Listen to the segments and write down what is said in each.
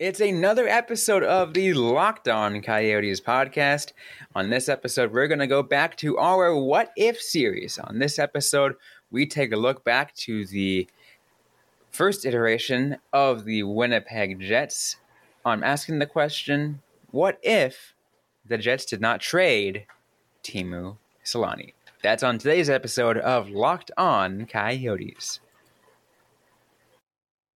It's another episode of the Locked On Coyotes podcast. On this episode, we're going to go back to our What If series. On this episode, we take a look back to the first iteration of the Winnipeg Jets. I'm asking the question what if the Jets did not trade Teemu Selanne? That's on today's episode of Locked On Coyotes.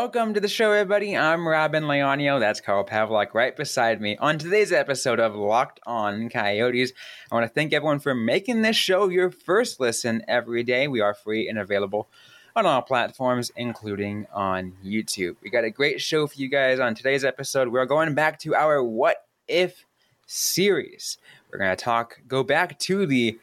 Welcome to the show, everybody. I'm Robin Leonio. That's Carl Pavlik right beside me. On today's episode of Locked On Coyotes, I want to thank everyone for making this show your first listen every day. We are free and available on all platforms, including on YouTube. We got a great show for you guys on today's episode. We're going back to our What If series. We're going to talk, go back to the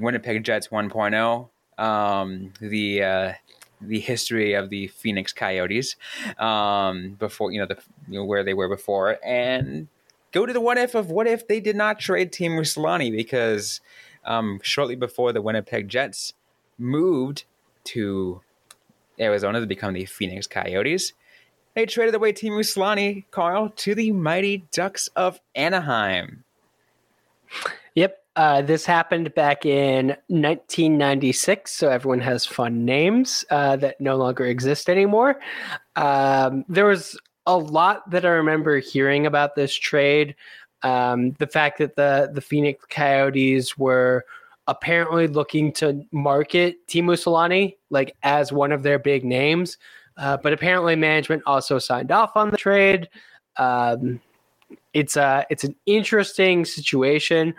Winnipeg Jets 1.0, um, the uh, the history of the Phoenix Coyotes um, before you know the you know, where they were before, and go to the what if of what if they did not trade Teemu Selanne because um, shortly before the Winnipeg Jets moved to Arizona to become the Phoenix Coyotes. They traded away Teemu Selanne, Carl, to the mighty Ducks of Anaheim. Yep. Uh, this happened back in 1996, so everyone has fun names uh, that no longer exist anymore. Um, there was a lot that I remember hearing about this trade. Um, the fact that the the Phoenix Coyotes were apparently looking to market Teemu Selanne like as one of their big names, uh, but apparently management also signed off on the trade. Um, it's a it's an interesting situation.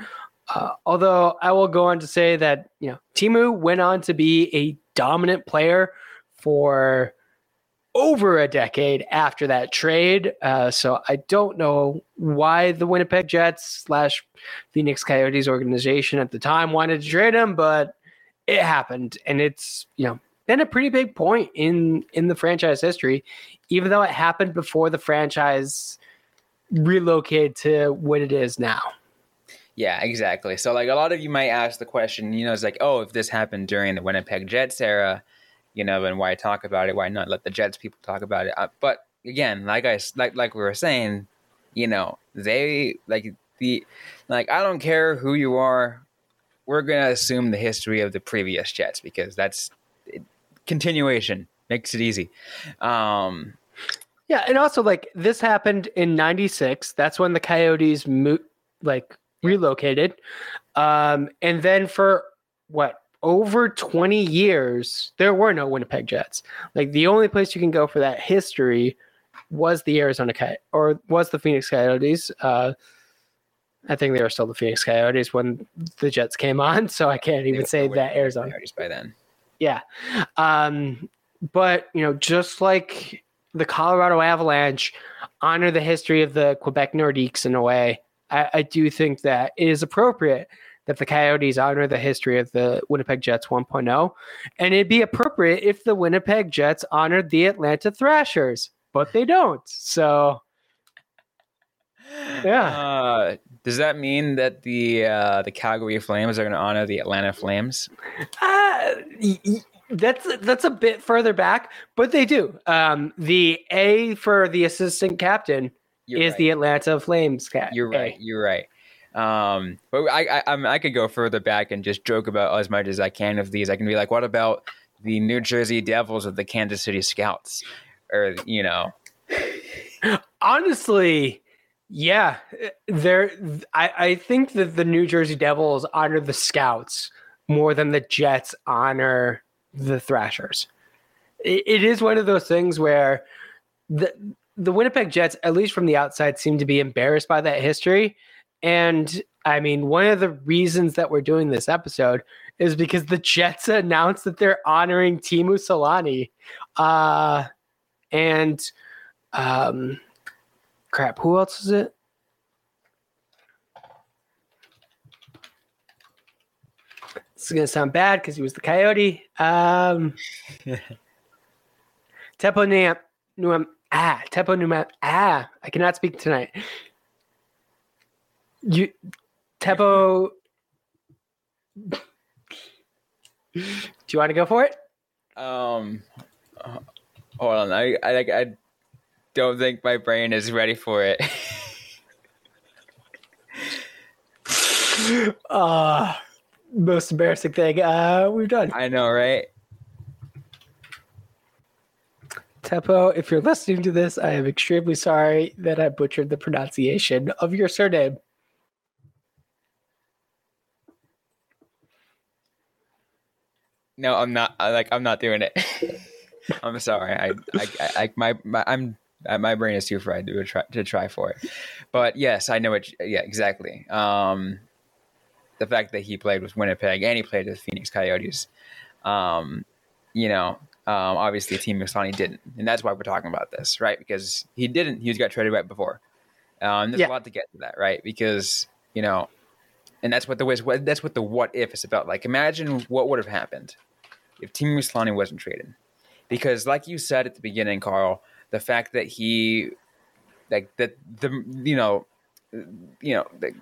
Uh, although I will go on to say that you know Teemu went on to be a dominant player for over a decade after that trade. Uh, so I don't know why the Winnipeg Jets slash Phoenix Coyotes organization at the time wanted to trade him, but it happened, and it's you know been a pretty big point in in the franchise history, even though it happened before the franchise relocated to what it is now. Yeah, exactly. So, like, a lot of you might ask the question, you know, it's like, oh, if this happened during the Winnipeg Jets era, you know, then why talk about it? Why not let the Jets people talk about it? Uh, but again, like I like like we were saying, you know, they like the like I don't care who you are, we're gonna assume the history of the previous Jets because that's it, continuation makes it easy. Um, yeah, and also like this happened in '96. That's when the Coyotes moved, like relocated. Um, and then for what over 20 years, there were no Winnipeg Jets. Like the only place you can go for that history was the Arizona Coyotes or was the Phoenix Coyotes. Uh, I think they were still the Phoenix Coyotes when the Jets came on, so I can't even say that Arizona Coyotes by then. Yeah, um, but you know, just like the Colorado Avalanche honor the history of the Quebec Nordiques in a way. I, I do think that it is appropriate that the Coyotes honor the history of the Winnipeg Jets 1.0. And it'd be appropriate if the Winnipeg Jets honored the Atlanta Thrashers, but they don't. So, yeah. Uh, does that mean that the uh, the Calgary Flames are going to honor the Atlanta Flames? Uh, that's that's a bit further back, but they do. Um, the A for the assistant captain you're is right. the Atlanta Flames cat. You're right. You're right. Um, but I, I, I could go further back and just joke about as much as I can of these. I can be like, what about the New Jersey Devils of the Kansas City Scouts, or you know? Honestly, yeah, there. I, I think that the New Jersey Devils honor the Scouts more than the Jets honor the Thrashers. it, it is one of those things where the the Winnipeg Jets, at least from the outside, seem to be embarrassed by that history. And I mean, one of the reasons that we're doing this episode is because the Jets announced that they're honoring Teemu Selanne. Uh, and um, crap. Who else is it? This is gonna sound bad because he was the coyote. Um, Teppo Nuam, Ah, Teppo Nuam, ah. I cannot speak tonight. You, Teppo. Do you want to go for it? Um, hold on. I I like I don't think my brain is ready for it. uh most embarrassing thing uh we've done. I know, right? Teppo, if you're listening to this, I am extremely sorry that I butchered the pronunciation of your surname. No, I'm not. Like I'm not doing it. I'm sorry. I, I, I, my, my, I'm, my brain is too fried to try to try for it. But yes, I know it. Yeah, exactly. Um, the fact that he played with Winnipeg and he played with Phoenix Coyotes, um, you know, um, obviously Teemu Selanne didn't, and that's why we're talking about this, right? Because he didn't. He was got traded right before. Um, there's Yeah. a lot to get to that, right? Because you know, and that's what the was. That's what the what if is about. Like, imagine what would have happened if Teemu Selanne wasn't traded. Because, like you said at the beginning, Carl, the fact that he, like that the you know, you know, the,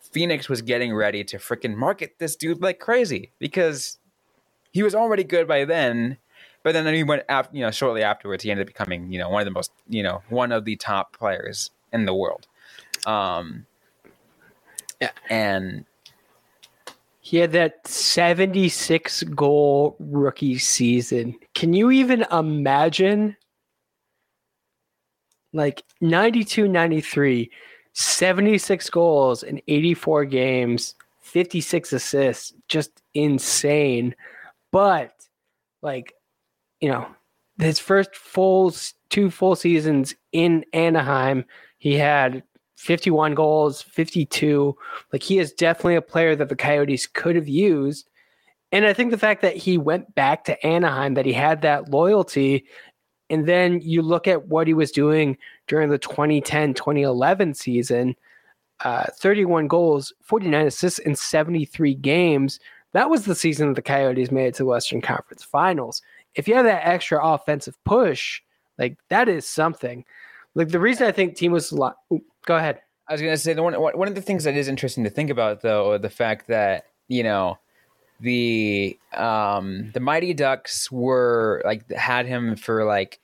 Phoenix was getting ready to freaking market this dude like crazy because he was already good by then. But then he went after, you know, shortly afterwards, he ended up becoming, you know, one of the most, you know, one of the top players in the world. Um, Yeah. And He had that 76 goal rookie season. Can you even imagine? Like 92 93, 76 goals in 84 games, 56 assists, just insane. But, like, you know, his first full two full seasons in Anaheim, he had 51 goals, 52 like he is definitely a player that the Coyotes could have used. And I think the fact that he went back to Anaheim, that he had that loyalty, and then you look at what he was doing during the 2010 2011 season uh, 31 goals, 49 assists in 73 games. That was the season that the Coyotes made it to the Western Conference Finals. If you have that extra offensive push, like that is something. Like the reason I think Teemu Selanne. Go ahead. I was gonna say the one one of the things that is interesting to think about though, the fact that you know the um the Mighty Ducks were like had him for like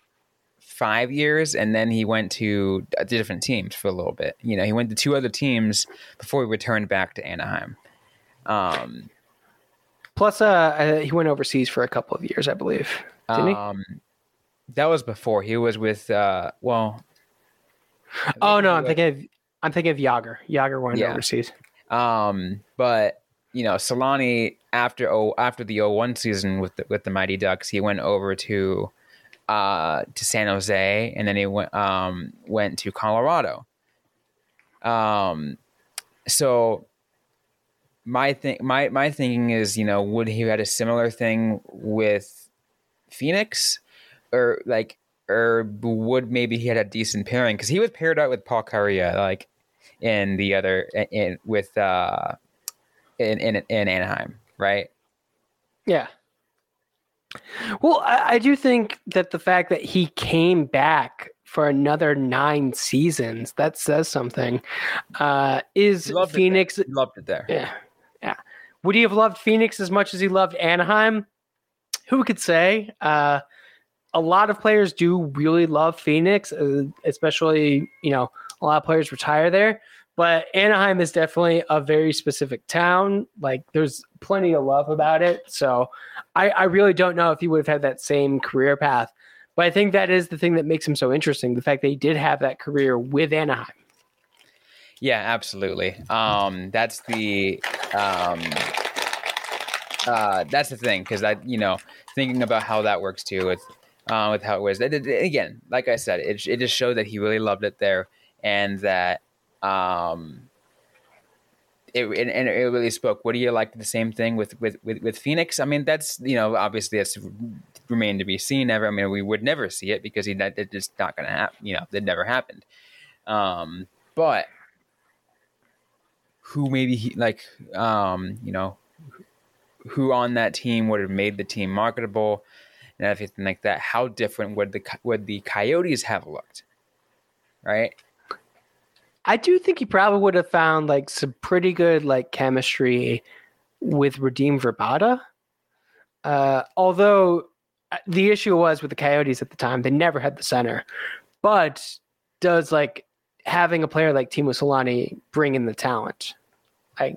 five years, and then he went to different teams for a little bit. You know, he went to two other teams before he returned back to Anaheim. Um, Plus, uh, uh, he went overseas for a couple of years, I believe. Didn't he? um, that was before he was with. uh Well, Oh no, I'm was- thinking of I'm thinking of Jagr. Jagr went Yeah. overseas. Um, but you know, Selanne after oh after the 01 season with the, with the Mighty Ducks, he went over to uh to San Jose, and then he went um went to Colorado. Um, so my thing my my thinking is, you know, would he had a similar thing with Phoenix, or like. Or would maybe he had a decent pairing because he was paired out with Paul Kariya, like in the other in with uh in in, in Anaheim, right? Yeah. Well, I, I do think that the fact that he came back for another nine seasons that says something. Uh, is Phoenix? Loved it there. Yeah. Would he have loved Phoenix as much as he loved Anaheim? Who could say? Uh, a lot of players do really love Phoenix, uh, especially you know a lot of players retire there. But Anaheim is definitely a very specific town. Like there's plenty of love about it. So I, I really don't know if he would have had that same career path. But I think that is the thing that makes him so interesting. The fact that he did have that career with Anaheim. Yeah, absolutely. Um, that's the um, uh, that's the thing because I, you know, thinking about how that works too with uh, with how it was. It, it- again, like I said, it it just showed that he really loved it there, and that um, it and, and it really spoke. What do you like? The same thing with with with with Phoenix. I mean, that's you know, obviously that's remained to be seen. Ever, I mean, we would never see it because he that it's just not to happen. You know, it never happened. Um, but who maybe he like um, you know who on that team would have made the team marketable and everything like that? How different would the would the Coyotes have looked? Right. I do think he probably would have found like some pretty good like chemistry with Radim Vrbata. Uh, although uh, the issue was with the Coyotes at the time, they never had the center. But does like having a player like Teemu Selanne bring in the talent? I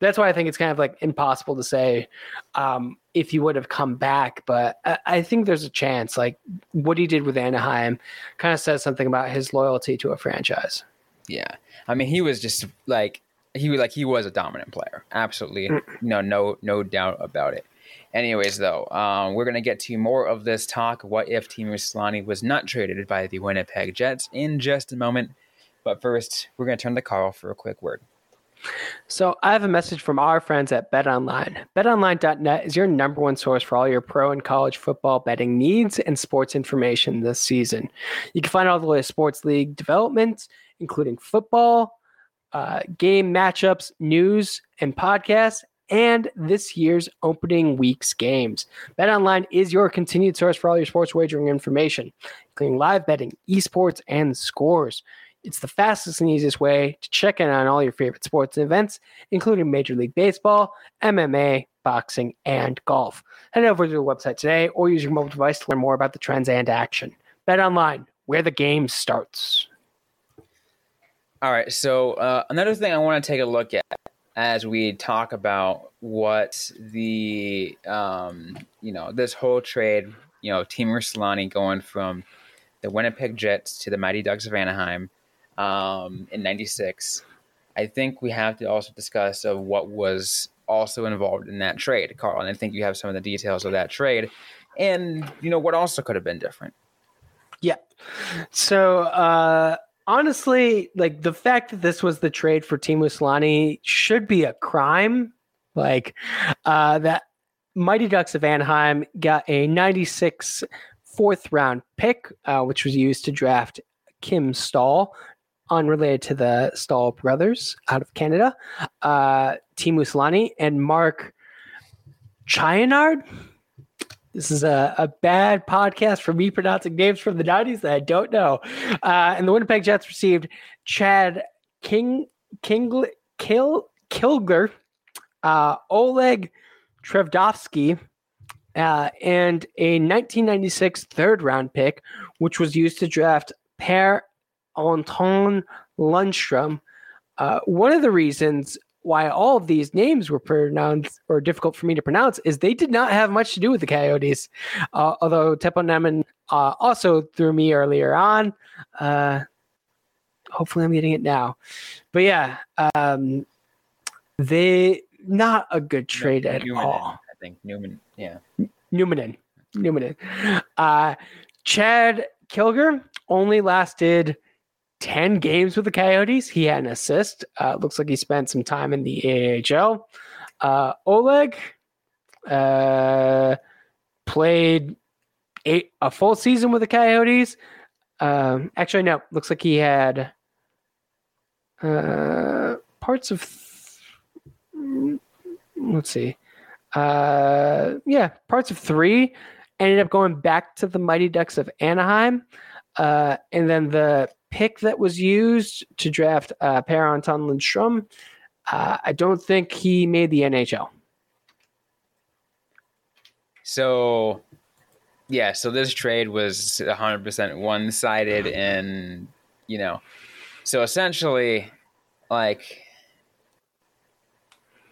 that's why I think it's kind of like impossible to say um, if he would have come back. But I, I, think there's a chance. Like what he did with Anaheim kind of says something about his loyalty to a franchise. Yeah, I mean, he was just like he was like he was a dominant player. Absolutely, mm. no, no, no doubt about it. Anyways, though, um, we're gonna get to more of this talk. What if Teemu Selanne was not traded by the Winnipeg Jets in just a moment? But first, we're gonna turn to Carl for a quick word. So I have a message from our friends at BetOnline. BetOnline.net is your number one source for all your pro and college football betting needs and sports information this season. You can find all the latest sports league developments, including football, uh, game matchups, news, and podcasts, and this year's opening week's games. BetOnline is your continued source for all your sports wagering information, including live betting, esports, and scores. It's the fastest and easiest way to check in on all your favorite sports and events, including Major League Baseball, MMA, boxing, and golf. Head over to the website today or use your mobile device to learn more about the trends and action. Bet online, where the game starts. All right. So, uh, another thing I want to take a look at as we talk about what the, um, you know, this whole trade, you know, Teemu Selanne going from the Winnipeg Jets to the Mighty Ducks of Anaheim um, in '96. I think we have to also discuss of what was also involved in that trade, Carl. And I think you have some of the details of that trade, and you know what also could have been different. Yeah. So uh, honestly, like the fact that this was the trade for Teemu Selanne should be a crime. Like uh, that Mighty Ducks of Anaheim got a 96 fourth round pick, uh, which was used to draft Kim Staal, unrelated to the Staal brothers out of Canada, uh, Teemu Selanne, and Mark Chouinard. This is a, a bad podcast for me pronouncing names from the 90s that I don't know. Uh, and the Winnipeg Jets received Chad King King Kil, Kilger, uh, Oleg Tverdovsky, uh, and a 1996 third round pick, which was used to draft Per Anton Lundstrom. Uh, one of the reasons why all of these names were pronounced or difficult for me to pronounce is they did not have much to do with the Coyotes. Uh, although Teppo Nummon uh, also threw me earlier on. Uh, hopefully, I'm getting it now. But yeah, um, they not a good trade no, at Newman, all. I think Newman, yeah, Newman, Newman. Uh, Chad Kilger only lasted 10 games with the Coyotes. He had an assist. Uh, looks like he spent some time in the AHL. Uh, Oleg uh, played eight, a full season with the Coyotes. Um, actually, no. Looks like he had uh, parts of. Th- let's see. Uh, yeah, parts of three. Ended up going back to the Mighty Ducks of Anaheim. Uh, and then the pick that was used to draft uh, Per Anton Lundstrom, uh, I don't think he made the NHL. So, yeah, so this trade was 100% one sided. And, you know, so essentially, like,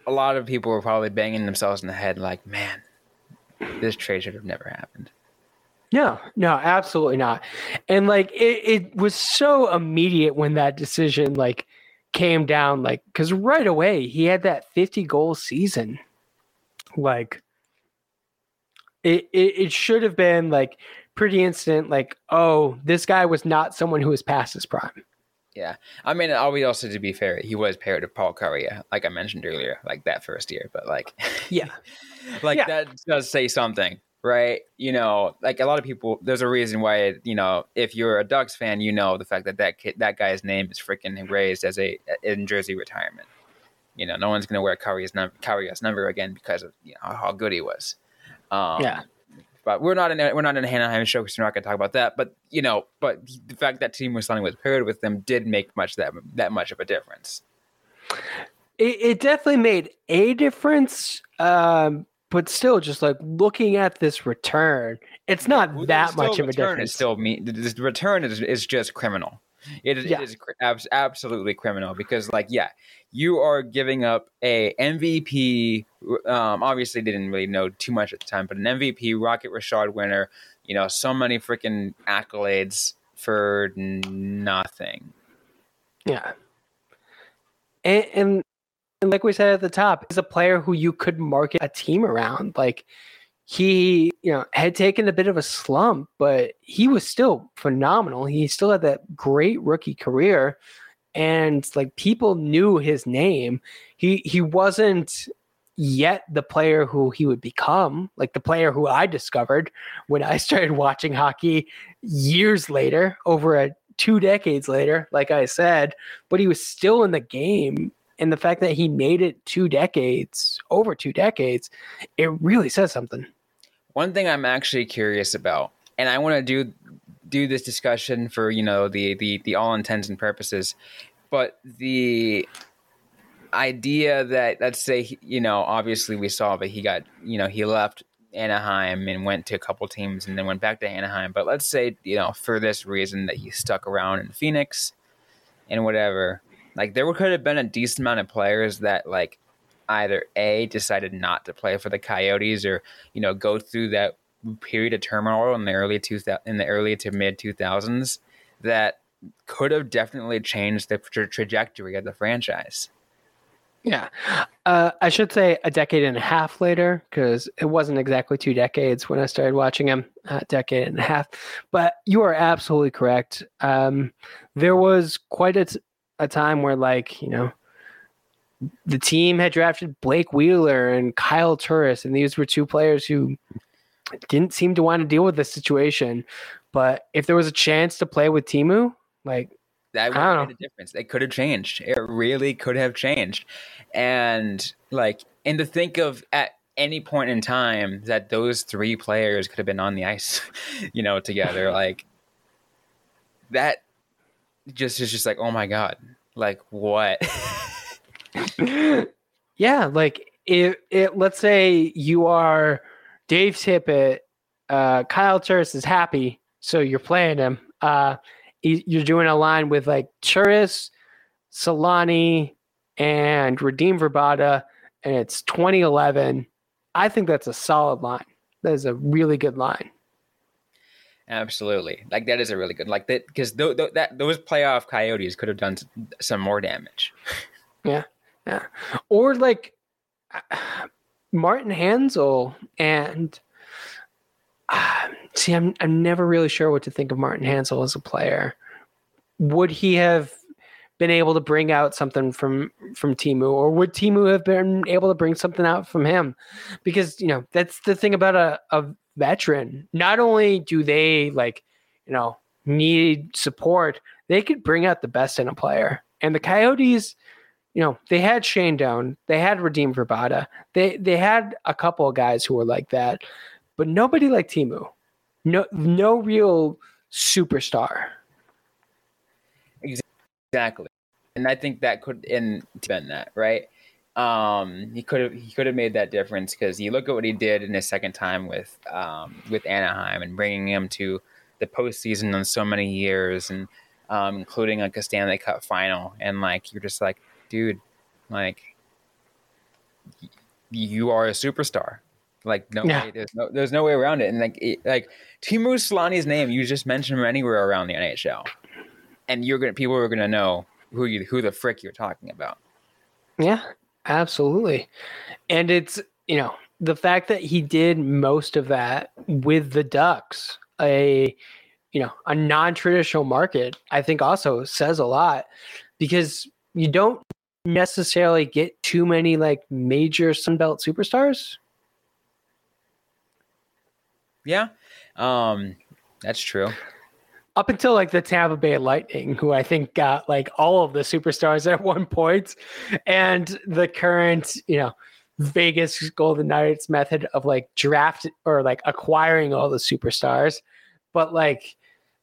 a lot of people were probably banging themselves in the head, like, man, this trade should have never happened. No, no, absolutely not. And like it, it was so immediate when that decision like came down, like because right away he had that 50 goal season. Like it, it, it should have been like pretty instant, like, oh, this guy was not someone who was past his prime. Yeah. I mean, always also to be fair, he was paired with Paul Kariya, like I mentioned earlier, like that first year. But like, yeah, like yeah. that does say something right? You know, like a lot of people, there's a reason why, you know, if you're a Ducks fan, you know the fact that that kid, that guy's name is freaking raised as a in jersey retirement. You know, no one's going to wear Kariya's number, Kariya's number again because of you know, how good he was. Um, yeah. But we're not in a, we're not in a Anaheim show because we're not going to talk about that. But you know, but the fact that Teemu Selanne was paired with them did make much that that much of a difference. It, it definitely made a difference, um, but still, just like looking at this return, it's not Well, that much of a return difference. Is still mean The return is is just criminal. It is, Yeah. it is absolutely criminal because, like, yeah, you are giving up a MVP. Um, obviously, didn't really know too much at the time, but an MVP Rocket Richard winner. You know, so many freaking accolades for nothing. Yeah. And, and and like we said at the top, he's a player who you could market a team around. Like he, you know, had taken a bit of a slump, but he was still phenomenal. He still had that great rookie career and like people knew his name. He he wasn't yet the player who he would become, like the player who I discovered when I started watching hockey years later, over a two decades later, like I said, but he was still in the game. And the fact that he made it two decades, over two decades, it really says something. One thing I'm actually curious about, and I want to do do this discussion for you know the the the all intents and purposes, but the idea that let's say you know obviously we saw that he got you know he left Anaheim and went to a couple teams and then went back to Anaheim, but let's say you know for this reason that he stuck around in Phoenix and whatever, like there could have been a decent amount of players that like either a decided not to play for the Coyotes or you know go through that period of turmoil in the early two in the early to mid two thousands that could have definitely changed the tra- trajectory of the franchise. Yeah. Uh, I should say a decade and a half later, because it wasn't exactly two decades when I started watching him, a decade and a half. But you are absolutely correct. Um, there was quite a, a time where, like, you know, the team had drafted Blake Wheeler and Kyle Turris, and these were two players who didn't seem to want to deal with the situation. But if there was a chance to play with Teemu, like, That would have made a difference. It could have changed. It really could have changed. And like, and to think of at any point in time that those three players could have been on the ice, you know, together, like that just is just like, oh my god, like what? yeah, like it, it let's say you are Dave Tippett, uh, Kyle Turris is happy, so you're playing him. Uh, you're doing a line with like Turris, Selanne, and Radim Vrbata, and it's 2011. I think that's a solid line. That is a really good line. Absolutely, like that is a really good like that because th- th- that those playoff Coyotes could have done some more damage. Yeah, yeah, or like Martin Hanzal and uh, see, I'm I'm never really sure what to think of Martin Hanzal as a player. Would he have been able to bring out something from from Teemu, or would Teemu have been able to bring something out from him? Because you know that's the thing about a, a veteran. Not only do they like you know need support, they could bring out the best in a player. And the Coyotes you know, they had Shane Doan, they had Radim Vrbata, they they had a couple of guys who were like that, but nobody like Teemu. No no real superstar. Exactly, and I think that could been that right. Um, he could have he could have made that difference because you look at what he did in his second time with um, with Anaheim and bringing him to the postseason in so many years and um, including like a Stanley Cup final. And like you're just like dude like y- you are a superstar. Like no Yeah. way there's no there's no way around it. And like it, like Teemu Selanne's name you just mention him anywhere around the NHL and you're gonna people are gonna know who you who the frick you're talking about. Yeah, absolutely. And it's, you know, the fact that he did most of that with the Ducks, a you know, a non-traditional market, I think also says a lot because you don't necessarily get too many like major Sunbelt superstars. Yeah, um, that's true. Up until like the Tampa Bay Lightning, who I think got like all of the superstars at one point, and the current, you know, Vegas Golden Knights method of like draft or like acquiring all the superstars. But like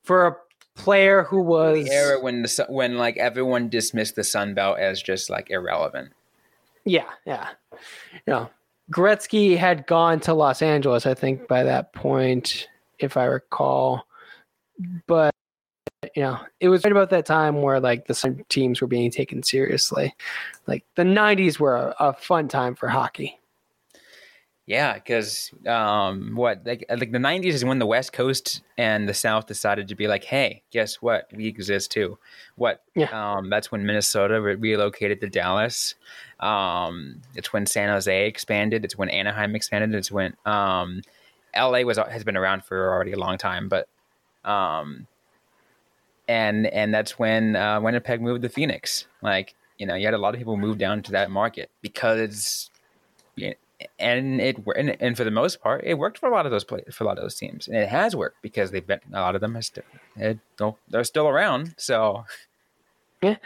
for a player who was The era when the when like everyone dismissed the Sun Belt as just like irrelevant. Yeah, yeah. You know, Gretzky had gone to Los Angeles, I think, by that point, if I recall. But you know, it was right about that time where like the teams were being taken seriously. Like the '90s were a, a fun time for hockey. Yeah, because um, what like like the '90s is when the West Coast and the South decided to be like, hey, guess what? We exist too. What? Yeah. Um, that's when Minnesota re- relocated to Dallas. Um, it's when San Jose expanded. It's when Anaheim expanded. It's when um, LA was has been around for already a long time, but um, and and that's when uh, Winnipeg moved to Phoenix. Like you know, you had a lot of people move down to that market because and it and, and for the most part, it worked for a lot of those play, for a lot of those teams, and it has worked because they've been a lot of them are still they're still around. So yeah,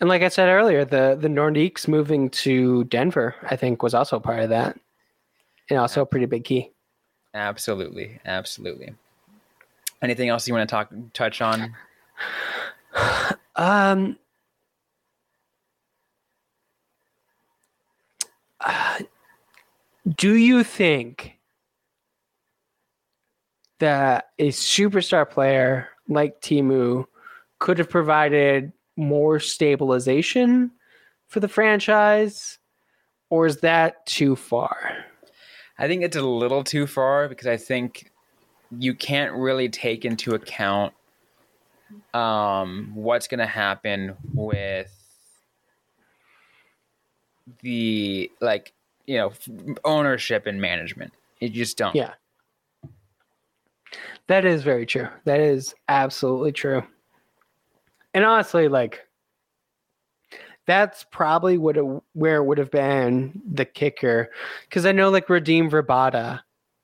And like I said earlier, the the Nordiques moving to Denver, I think, was also part of that, and also a pretty big key. absolutely, absolutely. Anything else you want to talk touch on? Um, uh, do you think that a superstar player like Teemu could have provided more stabilization for the franchise, or is that too far? I think it's a little too far because I think you can't really take into account um, what's going to happen with the like you know ownership and management. You just don't. Yeah. That is very true. That is absolutely true. And honestly, like that's probably what it, where it would have been the kicker, because I know like Radim Vrbata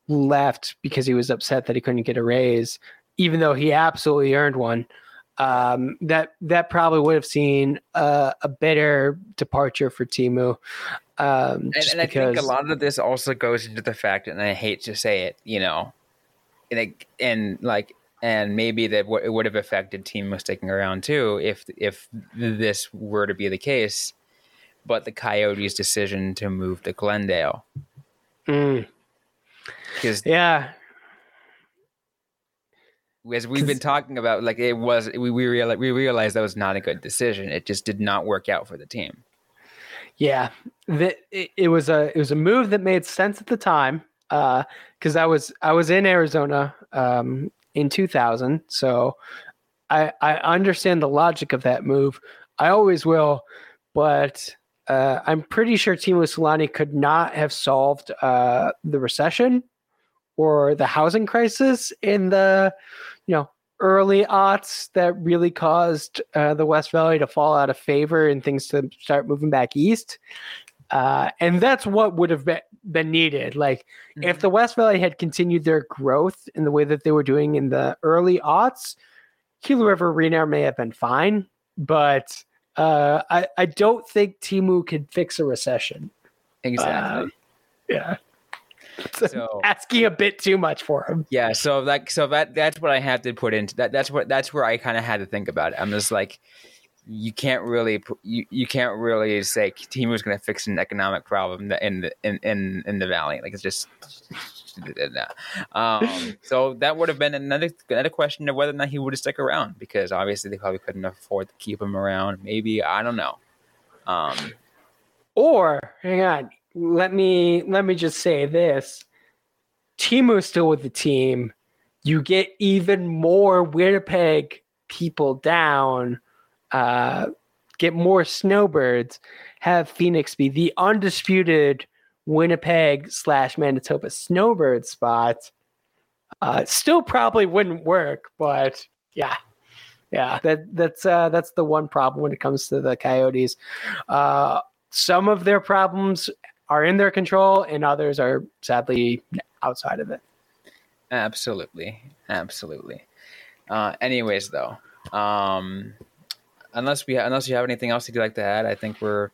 left because he was upset that he couldn't get a raise, even though he absolutely earned one. Um, that that probably would have seen a, a better departure for Timu. Um, and, and I think a lot of this also goes into the fact, and I hate to say it, you know, and, it, and like, and maybe that w- it would have affected Teemu sticking around too if if this were to be the case. But the Coyotes' decision to move to Glendale, Mm, because yeah, as we've been talking about, like it was, we we realized, we realized that was not a good decision. It just did not work out for the team. Yeah, the, it, it was a it was a move that made sense at the time because I was I was in Arizona um, in 2000, so I I understand the logic of that move. I always will, but uh, I'm pretty sure Teemu Selanne could not have solved uh, the recession or the housing crisis in the you know early aughts that really caused uh, the West Valley to fall out of favor and things to start moving back east. Uh, and that's what would have been, been needed. Like if the West Valley had continued their growth in the way that they were doing in the early aughts, Gila River Arena may have been fine, but uh, I, I don't think Teemu could fix a recession. exactly. Yeah. so Asking a bit too much for him. Yeah, so like so that that's what I had to put into that. That's what that's where I kind of had to think about it. I'm just like, you can't really you, you can't really say Teemu's going to fix an economic problem in the in, in in the valley. Like it's just. Um, so that would have been another another question of whether or not he would have stuck around because obviously they probably couldn't afford to keep him around. Maybe I don't know. Um, Or hang on, let me let me just say this: Teemu's still with the team. You get even more Winnipeg people down. Uh, get more snowbirds. Have Phoenix be the undisputed Winnipeg slash Manitoba snowbird spot. Uh, still probably wouldn't work, but yeah, yeah. That that's uh, that's the one problem when it comes to the Coyotes. Uh, some of their problems are in their control and others are sadly outside of it Absolutely, absolutely. Uh, anyways, though, um, unless we unless you have anything else you'd like to add, I think we're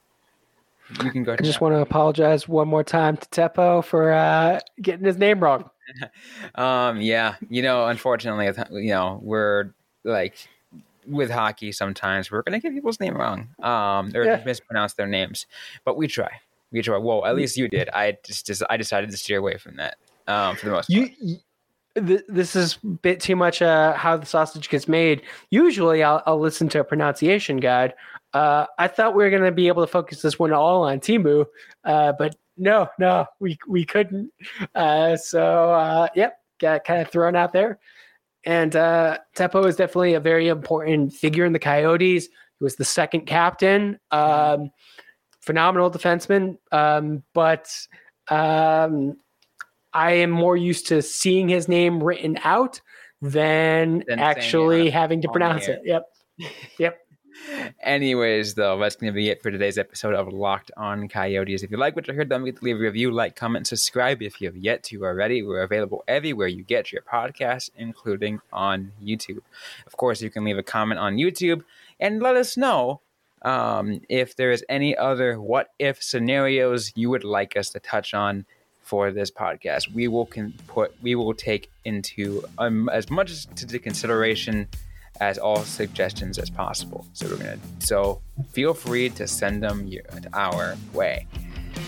you can go. I just want to apologize one more time to Teppo for uh, getting his name wrong. um, yeah, you know, unfortunately, you know, we're like with hockey. Sometimes we're gonna get people's name wrong, um, or yeah. mispronounce their names, but we try. We try. Well, at least you did. I just, just I decided to steer away from that um, for the most part. This is a bit too much uh, how the sausage gets made. Usually, I'll, I'll listen to a pronunciation guide. Uh, I thought we were going to be able to focus this one all on Teemu, uh, but no, no, we we couldn't. Uh, so, uh, yep, got kind of thrown out there. And uh, Teppo is definitely a very important figure in the Coyotes. He was the second captain, um, phenomenal defenseman, um, but. Um, I am more used to seeing his name written out than, than actually having to pronounce it. Yep. Yep. Anyways, though, that's going to be it for today's episode of Locked On Coyotes. If you like what you heard, don't forget to leave a review, like, comment, subscribe if you have yet to already. We're available everywhere you get your podcasts, including on YouTube. Of course, you can leave a comment on YouTube and let us know um, if there is any other what if scenarios you would like us to touch on for this podcast. We will can put we will take into um, as much to the consideration as all suggestions as possible. So we're gonna so feel free to send them your, our way.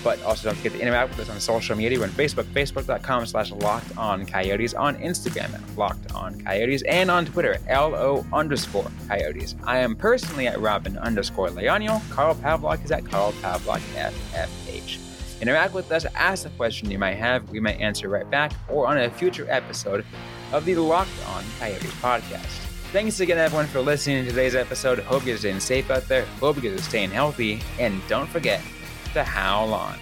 But also don't forget to interact with us on social media. We're on Facebook, facebook.com slash locked on coyotes, on Instagram at locked on coyotes, and on Twitter, LO underscore coyotes. I am personally at Robin underscore Leonio. Carl Pavlock is at Carl Pavlock FFH. Interact with us, ask a question you might have, we might answer right back, or on a future episode of the Locked On Coyotes podcast. Thanks again, everyone, for listening to today's episode. Hope you're staying safe out there. Hope you're staying healthy. And don't forget to howl on.